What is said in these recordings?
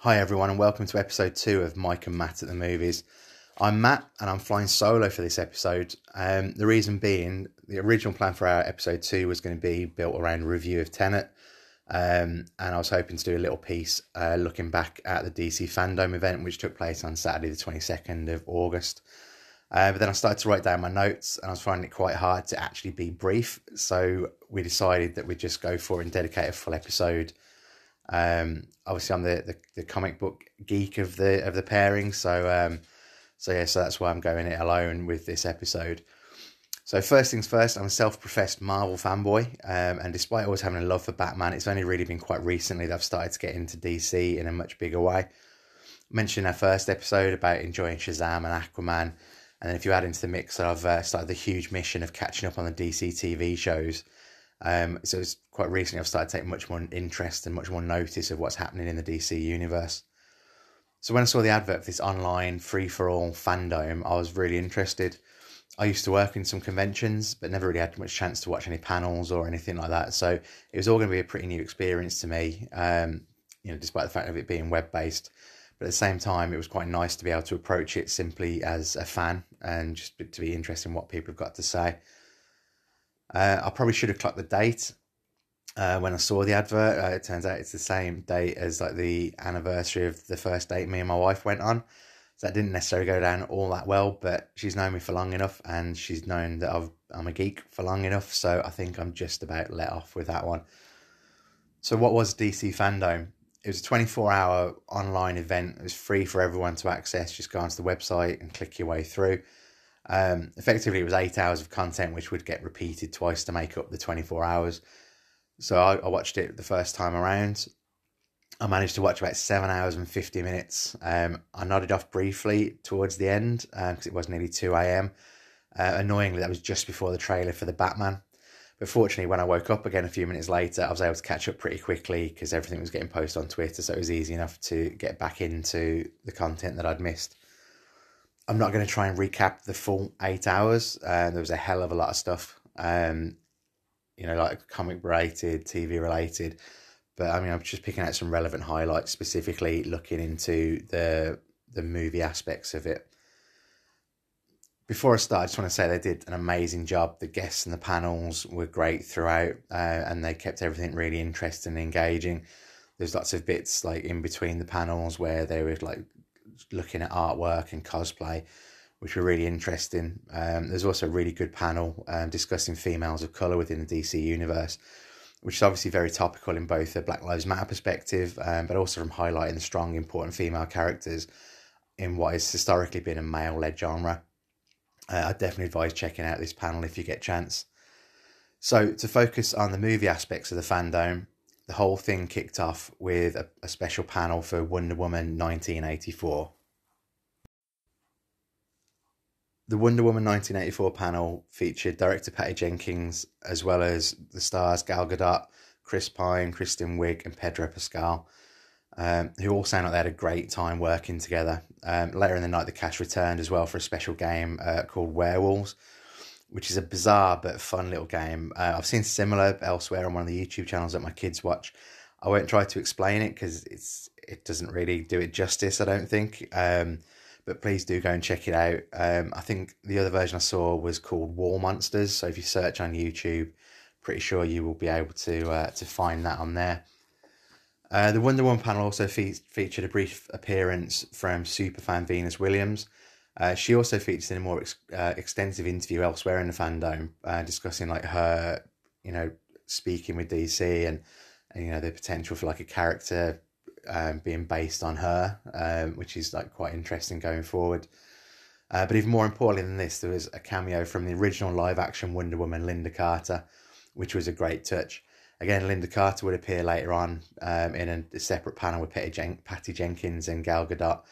Hi, everyone, and welcome to episode two of Mike and Matt at the Movies. I'm Matt, and I'm flying solo for this episode. Um, the reason being, the original plan for our episode two was going to be built around review of Tenet, um, and I was hoping to do a little piece uh, looking back at the DC Fandom event, which took place on Saturday, the 22nd of August. Uh, but then I started to write down my notes, and I was finding it quite hard to actually be brief. So we decided that we'd just go for it and dedicate a full episode um, obviously, I'm the, the, the, comic book geek of the of the pairing, so um, so yeah, so that's why I'm going it alone with this episode. So first things first, I'm a self-professed Marvel fanboy, um, and despite always having a love for Batman, it's only really been quite recently that I've started to get into DC in a much bigger way. Mentioned our first episode about enjoying Shazam and Aquaman, and then if you add into the mix, I've uh, started the huge mission of catching up on the DC TV shows. Um, so it's quite recently I've started taking much more interest and much more notice of what's happening in the DC universe. So when I saw the advert for this online free for all fandom, I was really interested. I used to work in some conventions, but never really had much chance to watch any panels or anything like that. So it was all going to be a pretty new experience to me. Um, you know, despite the fact of it being web based, but at the same time, it was quite nice to be able to approach it simply as a fan and just to be interested in what people have got to say. Uh, I probably should have clocked the date uh, when I saw the advert. Uh, it turns out it's the same date as like the anniversary of the first date me and my wife went on. So that didn't necessarily go down all that well, but she's known me for long enough, and she's known that I've, I'm a geek for long enough. So I think I'm just about let off with that one. So what was DC Fandom? It was a 24 hour online event. It was free for everyone to access. Just go onto the website and click your way through. Um, effectively, it was eight hours of content, which would get repeated twice to make up the 24 hours. So I, I watched it the first time around. I managed to watch about seven hours and 50 minutes. Um, I nodded off briefly towards the end because um, it was nearly 2 a.m. Uh, annoyingly, that was just before the trailer for the Batman. But fortunately, when I woke up again a few minutes later, I was able to catch up pretty quickly because everything was getting posted on Twitter. So it was easy enough to get back into the content that I'd missed. I'm not going to try and recap the full eight hours. Uh, there was a hell of a lot of stuff, um, you know, like comic related, TV related. But I mean, I'm just picking out some relevant highlights, specifically looking into the the movie aspects of it. Before I start, I just want to say they did an amazing job. The guests and the panels were great throughout, uh, and they kept everything really interesting and engaging. There's lots of bits like in between the panels where they were like looking at artwork and cosplay, which were really interesting. Um, there's also a really good panel um, discussing females of colour within the DC universe, which is obviously very topical in both a Black Lives Matter perspective, um, but also from highlighting the strong, important female characters in what has historically been a male led genre. Uh, I definitely advise checking out this panel if you get a chance. So, to focus on the movie aspects of the fandom, the whole thing kicked off with a, a special panel for Wonder Woman 1984. The Wonder Woman 1984 panel featured director Patty Jenkins, as well as the stars Gal Gadot, Chris Pine, Kristen Wiig, and Pedro Pascal, um, who all sound like they had a great time working together. Um, later in the night, the cast returned as well for a special game uh, called Werewolves, which is a bizarre but fun little game. Uh, I've seen similar elsewhere on one of the YouTube channels that my kids watch. I won't try to explain it because it's it doesn't really do it justice. I don't think. Um, but please do go and check it out. Um, I think the other version I saw was called Wall Monsters. So if you search on YouTube, pretty sure you will be able to uh, to find that on there. Uh, the Wonder Woman panel also fe- featured a brief appearance from superfan Venus Williams, uh, she also features in a more ex- uh, extensive interview elsewhere in the fandom, uh, discussing like her, you know, speaking with DC and, and you know the potential for like a character um, being based on her, um, which is like quite interesting going forward. Uh, but even more importantly than this, there was a cameo from the original live action Wonder Woman, Lynda Carter, which was a great touch. Again, Lynda Carter would appear later on um, in a, a, separate panel with Jen- Patty Jenkins and Gal Gadot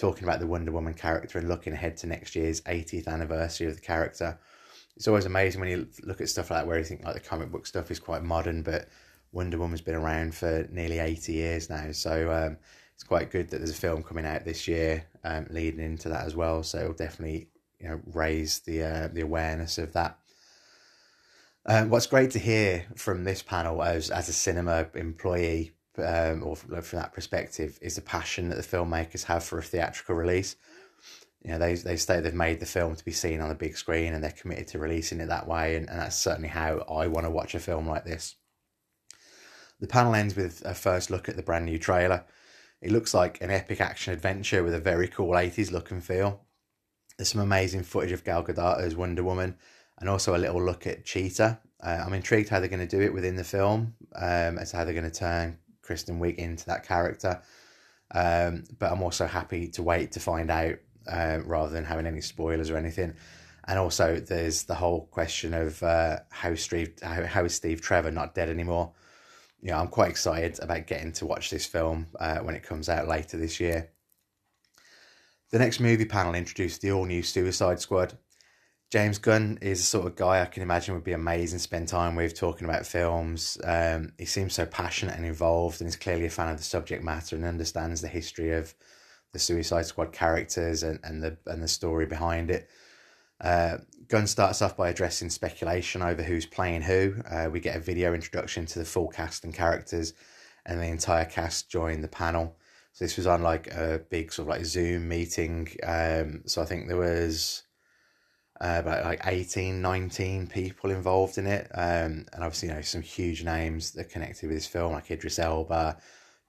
talking about the Wonder Woman character and looking ahead to next year's 80th anniversary of the character. It's always amazing when you look at stuff like that where you think like the comic book stuff is quite modern, but Wonder Woman's been around for nearly 80 years now. So um, it's quite good that there's a film coming out this year um, leading into that as well. So it'll definitely you know raise the uh, the awareness of that. Um, what's great to hear from this panel as as a cinema employee um, or from, from that perspective, is the passion that the filmmakers have for a theatrical release. You know, they they say they've made the film to be seen on the big screen, and they're committed to releasing it that way, and, and that's certainly how I want to watch a film like this. The panel ends with a first look at the brand new trailer. It looks like an epic action adventure with a very cool 80s look and feel. There's some amazing footage of Gal Gadot as Wonder Woman and also a little look at Cheetah. Uh, I'm intrigued how they're going to do it within the film, um, as how they're going to turn Kristen Wiig into that character. Um, but I'm also happy to wait to find out uh, rather than having any spoilers or anything. And also, there's the whole question of uh, how Steve how, how is Steve Trevor not dead anymore? You know, I'm quite excited about getting to watch this film uh, when it comes out later this year. The next movie panel introduced the all new Suicide Squad. James Gunn is the sort of guy I can imagine would be amazing to spend time with talking about films. Um, he seems so passionate and involved, and is clearly a fan of the subject matter and understands the history of the Suicide Squad characters and, and the and the story behind it. Uh, Gunn starts off by addressing speculation over who's playing who. Uh, we get a video introduction to the full cast and characters, and the entire cast join the panel. So this was on like a big sort of like Zoom meeting. Um, so I think there was uh, about like 18, 19 people involved in it. Um, and obviously, you know, some huge names that connected with this film, like Idris Elba,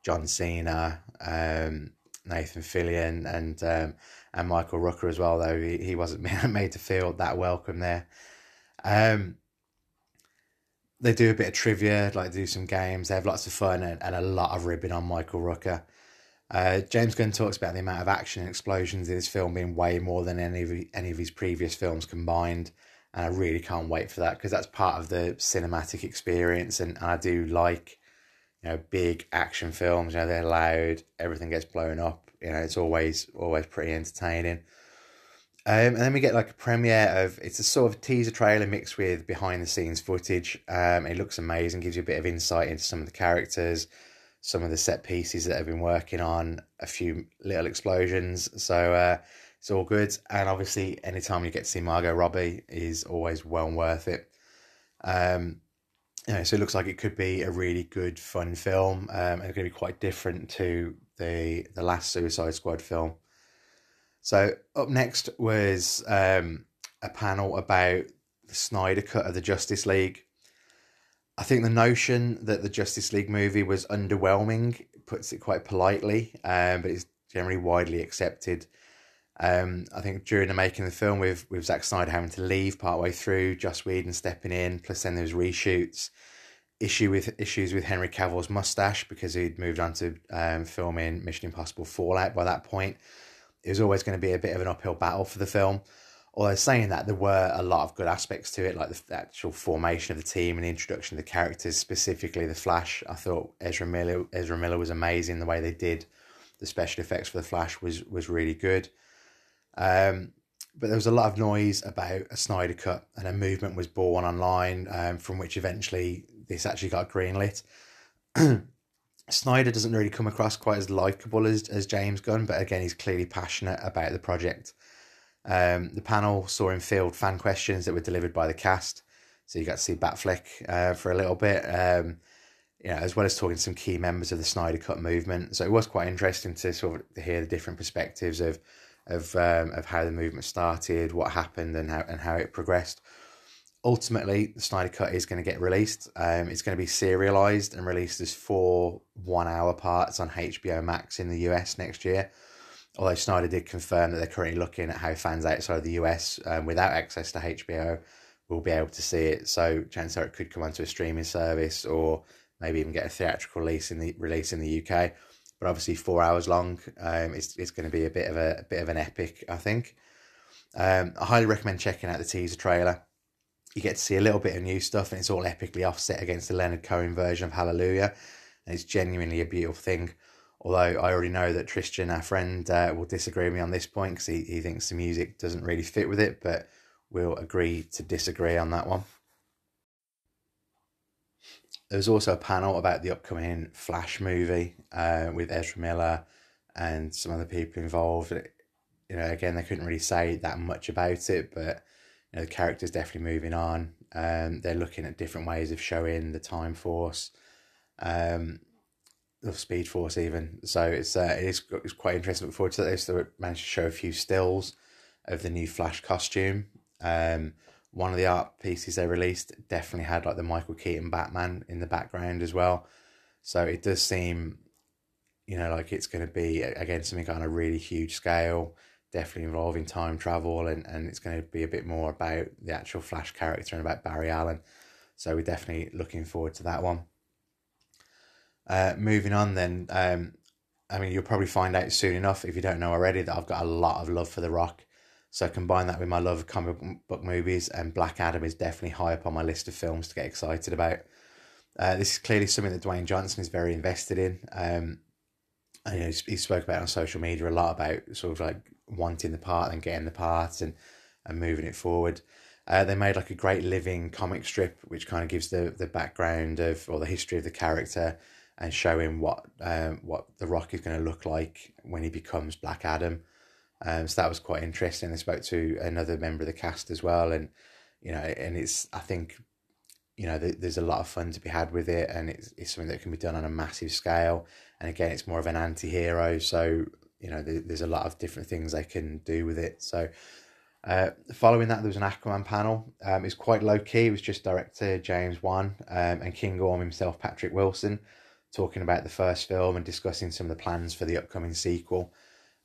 John Cena, um, Nathan Fillion, and um, and Michael Rooker as well, though he, he wasn't made to feel that welcome there. Um, they do a bit of trivia, like do some games. They have lots of fun and, and a lot of ribbing on Michael Rooker. Uh, James Gunn talks about the amount of action and explosions in this film being way more than any of any of his previous films combined, and I really can't wait for that because that's part of the cinematic experience, and, and I do like, you know, big action films. You know, they're loud, everything gets blown up. You know, it's always always pretty entertaining. Um, and then we get like a premiere of it's a sort of teaser trailer mixed with behind the scenes footage. Um, it looks amazing, gives you a bit of insight into some of the characters some of the set pieces that I've been working on, a few little explosions. So uh, it's all good. And obviously, anytime you get to see Margot Robbie is always well worth it. Um, you know, so it looks like it could be a really good, fun film, um, and it's going to be quite different to the the last Suicide Squad film. So up next was um, a panel about the Snyder cut of the Justice League. I think the notion that the Justice League movie was underwhelming puts it quite politely, um, but it's generally widely accepted. Um, I think during the making of the film, with with Zack Snyder having to leave partway through, Joss Whedon stepping in, plus then was reshoots, issue with issues with Henry Cavill's mustache because he'd moved on to um, filming Mission Impossible Fallout by that point. It was always going to be a bit of an uphill battle for the film. Although saying that, there were a lot of good aspects to it, like the actual formation of the team and the introduction of the characters, specifically the Flash. I thought Ezra Miller, Ezra Miller was amazing. The way they did the special effects for the Flash was was really good. Um, but there was a lot of noise about a Snyder cut, and a movement was born online um, from which eventually this actually got greenlit. Snyder doesn't really come across quite as likable as, as James Gunn, but again, he's clearly passionate about the project. Um, the panel saw him field fan questions that were delivered by the cast. So you got to see Batfleck uh, for a little bit, um, you know, as well as talking to some key members of the Snyder Cut movement. So it was quite interesting to sort of hear the different perspectives of of um, of how the movement started, what happened, and how and how it progressed. Ultimately, the Snyder Cut is going to get released. Um, it's going to be serialized and released as four one-hour parts on HBO Max in the US next year although Snyder did confirm that they're currently looking at how fans outside of the US um, without access to HBO will be able to see it. So chances are it could come onto a streaming service or maybe even get a theatrical release in the release in the UK. But obviously, four hours long. Um, it's it's going to be a bit of a, a bit of an epic, I think. Um, I highly recommend checking out the teaser trailer. You get to see a little bit of new stuff, and it's all epically offset against the Leonard Cohen version of Hallelujah, and it's genuinely a beautiful thing. Although I already know that Tristan, our friend, uh, will disagree with me on this point because he, he thinks the music doesn't really fit with it, but we'll agree to disagree on that one. There was also a panel about the upcoming Flash movie uh, with Ezra Miller and some other people involved. You know, again, they couldn't really say that much about it, but you know, the character's definitely moving on. Um, they're looking at different ways of showing the Time Force. Um, of Speed Force even. So it's uh, it's it's quite interesting. Look forward to this. They managed to show a few stills of the new Flash costume. Um, one of the art pieces they released definitely had like the Michael Keaton Batman in the background as well. So it does seem, you know, like it's going to be again something on a really huge scale, definitely involving time travel, and and it's going to be a bit more about the actual Flash character and about Barry Allen. So we're definitely looking forward to that one. Uh, moving on, then, um, I mean, you'll probably find out soon enough if you don't know already that I've got a lot of love for The Rock. So combine that with my love of comic book movies, and Black Adam is definitely high up on my list of films to get excited about. Uh, this is clearly something that Dwayne Johnson is very invested in. Um, and, you know, he spoke about on social media a lot about sort of like wanting the part and getting the part and and moving it forward. Uh, they made like a great living comic strip, which kind of gives the the background of or the history of the character and showing what um, what the Rock is going to look like when he becomes Black Adam. Um, so that was quite interesting. I spoke to another member of the cast as well, and you know, and it's I think you know there's a lot of fun to be had with it, and it's it's something that can be done on a massive scale. And again, it's more of an anti-hero, so you know there's a lot of different things they can do with it. So. Uh, following that, there was an Aquaman panel. Um, it's quite low key. It was just director James Wan um, and King Orm himself, Patrick Wilson, talking about the first film and discussing some of the plans for the upcoming sequel.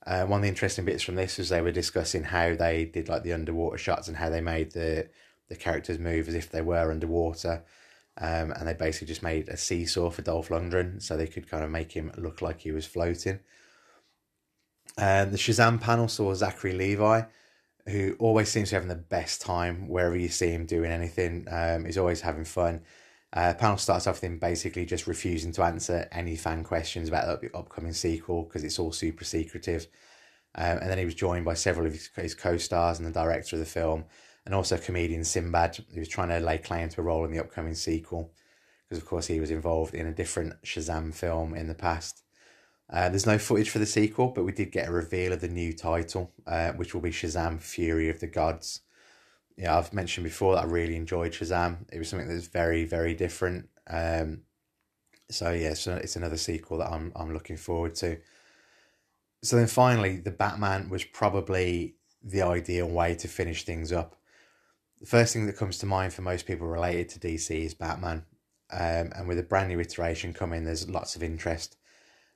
Uh, one of the interesting bits from this was they were discussing how they did like the underwater shots and how they made the the characters move as if they were underwater. Um, and they basically just made a seesaw for Dolph Lundgren so they could kind of make him look like he was floating. Um, the Shazam panel saw Zachary Levi, who always seems to be having the best time wherever you see him doing anything. Um, he's always having fun. Uh, panel starts off with him basically just refusing to answer any fan questions about the upcoming sequel because it's all super secretive. Um, and then he was joined by several of his, his co stars and the director of the film, and also comedian Sinbad, who was trying to lay claim to a role in the upcoming sequel because, of course, he was involved in a different Shazam film in the past. Uh, there's no footage for the sequel, but we did get a reveal of the new title, uh, which will be Shazam Fury of the Gods yeah, I've mentioned before that I really enjoyed Shazam. It was something that's very, very different. Um, so yeah, so it's another sequel that I'm I'm looking forward to. So then finally, the Batman was probably the ideal way to finish things up. The first thing that comes to mind for most people related to DC is Batman, um, and with a brand new iteration coming, there's lots of interest.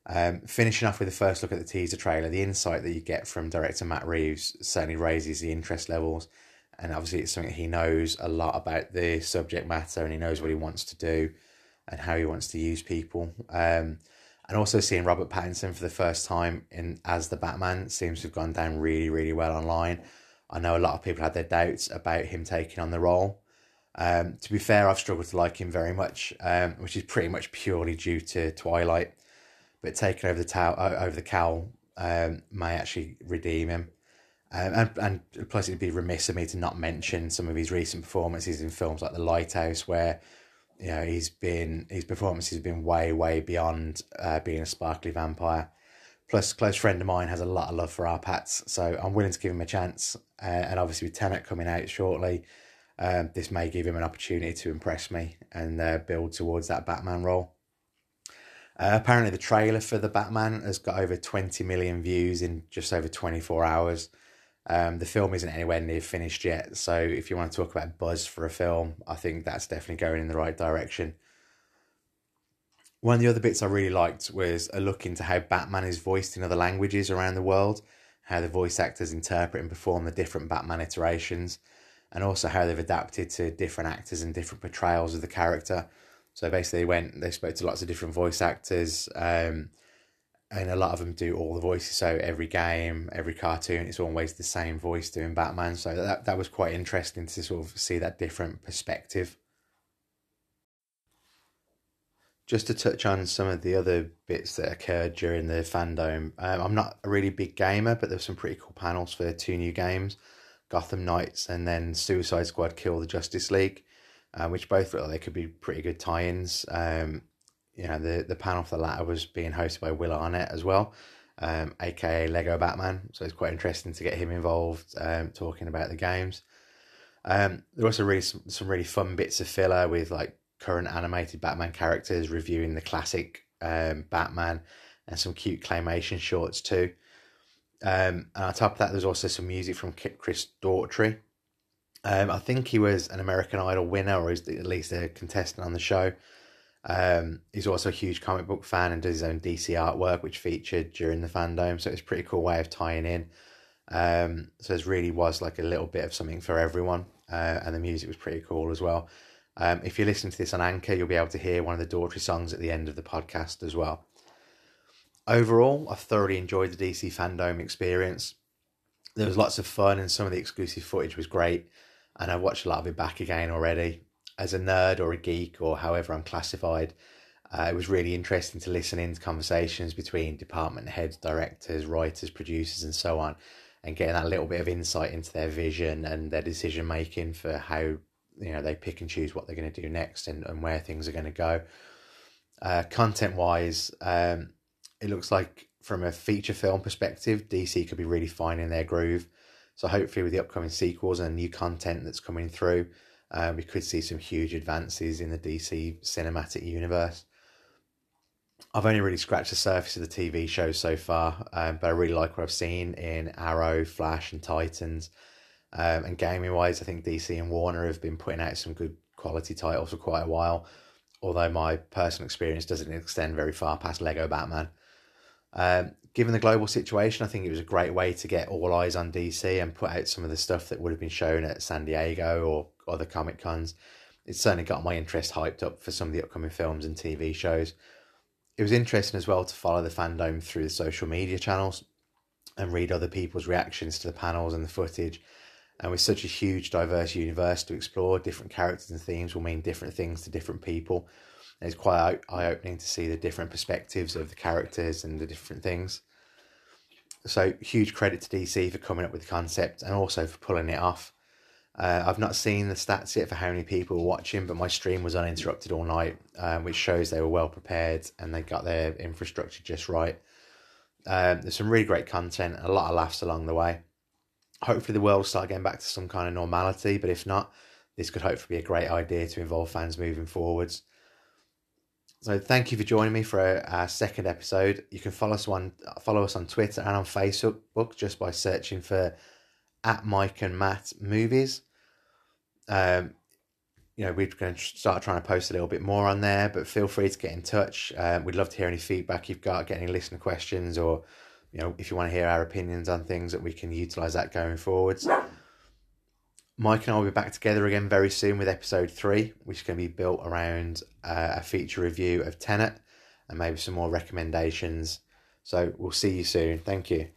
Um, finishing off with the first look at the teaser trailer, the insight that you get from director Matt Reeves certainly raises the interest levels and obviously it's something he knows a lot about the subject matter and he knows what he wants to do and how he wants to use people. Um, and also seeing robert pattinson for the first time in as the batman seems to have gone down really really well online. I know a lot of people had their doubts about him taking on the role. Um, to be fair i've struggled to like him very much um, which is pretty much purely due to twilight. But taking over the towel over the cowl um, may actually redeem him um, and, and plus, it'd be remiss of me to not mention some of his recent performances in films like The Lighthouse, where you know he's been his performances have been way way beyond uh, being a sparkly vampire. Plus, close friend of mine has a lot of love for R-Patz, so I'm willing to give him a chance. Uh, and obviously, with Tenet coming out shortly, um, this may give him an opportunity to impress me and uh, build towards that Batman role. Uh, apparently, the trailer for the Batman has got over 20 million views in just over 24 hours. Um, the film isn't anywhere near finished yet, so if you want to talk about buzz for a film, I think that's definitely going in the right direction. One of the other bits I really liked was a look into how Batman is voiced in other languages around the world, how the voice actors interpret and perform the different Batman iterations, and also how they've adapted to different actors and different portrayals of the character. So basically, they went, they spoke to lots of different voice actors. Um, and a lot of them do all the voices. So every game, every cartoon, it's always the same voice doing Batman. So that that was quite interesting to sort of see that different perspective. Just to touch on some of the other bits that occurred during the fandom, um, I'm not a really big gamer, but there's some pretty cool panels for two new games, Gotham Knights and then Suicide Squad Kill the Justice League, uh, which both look like they could be pretty good tie-ins. Um, you know, the, the panel for the latter was being hosted by Will Arnett as well, um, aka Lego Batman. So it's quite interesting to get him involved um, talking about the games. Um, there were also really some, some really fun bits of filler with like current animated Batman characters reviewing the classic um, Batman, and some cute claymation shorts too. Um, and on top of that, there's also some music from Chris Daughtry. Um, I think he was an American Idol winner, or at least a contestant on the show. Um, he's also a huge comic book fan and does his own DC artwork, which featured during the fandom. So it's a pretty cool way of tying in. Um, so it really was like a little bit of something for everyone, uh, and the music was pretty cool as well. Um, if you listen to this on Anchor, you'll be able to hear one of the Daughtry songs at the end of the podcast as well. Overall, I thoroughly enjoyed the DC fandom experience. There was lots of fun, and some of the exclusive footage was great. And I watched a lot of it back again already. As a nerd or a geek, or however I'm classified, uh, it was really interesting to listen in to conversations between department heads, directors, writers, producers, and so on, and getting that little bit of insight into their vision and their decision making for how you know they pick and choose what they're going to do next and, and where things are going to go. Uh, content wise, um, it looks like from a feature film perspective, DC could be really fine in their groove. So hopefully, with the upcoming sequels and new content that's coming through, uh, we could see some huge advances in the DC cinematic universe. I've only really scratched the surface of the TV shows so far, um, but I really like what I've seen in Arrow, Flash, and Titans. Um, and gaming wise, I think DC and Warner have been putting out some good quality titles for quite a while. Although my personal experience doesn't extend very far past Lego Batman. Um, given the global situation, I think it was a great way to get all eyes on DC and put out some of the stuff that would have been shown at San Diego or other Comic Cons. It certainly got my interest hyped up for some of the upcoming films and TV shows. It was interesting as well to follow the fandom through the social media channels and read other people's reactions to the panels and the footage. And with such a huge, diverse universe to explore, different characters and themes will mean different things to different people. And it's quite eye opening to see the different perspectives of the characters and the different things. So, huge credit to DC for coming up with the concept and also for pulling it off. Uh, I've not seen the stats yet for how many people were watching, but my stream was uninterrupted all night, um, which shows they were well prepared and they got their infrastructure just right. Um, there's some really great content a lot of laughs along the way. Hopefully, the world will start getting back to some kind of normality, but if not, this could hopefully be a great idea to involve fans moving forwards. So thank you for joining me for our, second episode. You can follow us on follow us on Twitter and on Facebook just by searching for at Mike and Matt movies. Um, you know, we're going to start trying to post a little bit more on there, but feel free to get in touch. Um, we'd love to hear any feedback you've got, get any listener questions, or you know, if you want to hear our opinions on things that we can utilize that going forwards. Mike and I will be back together again very soon with episode three, which is going to be built around uh, a feature review of Tenet and maybe some more recommendations. So we'll see you soon. Thank you.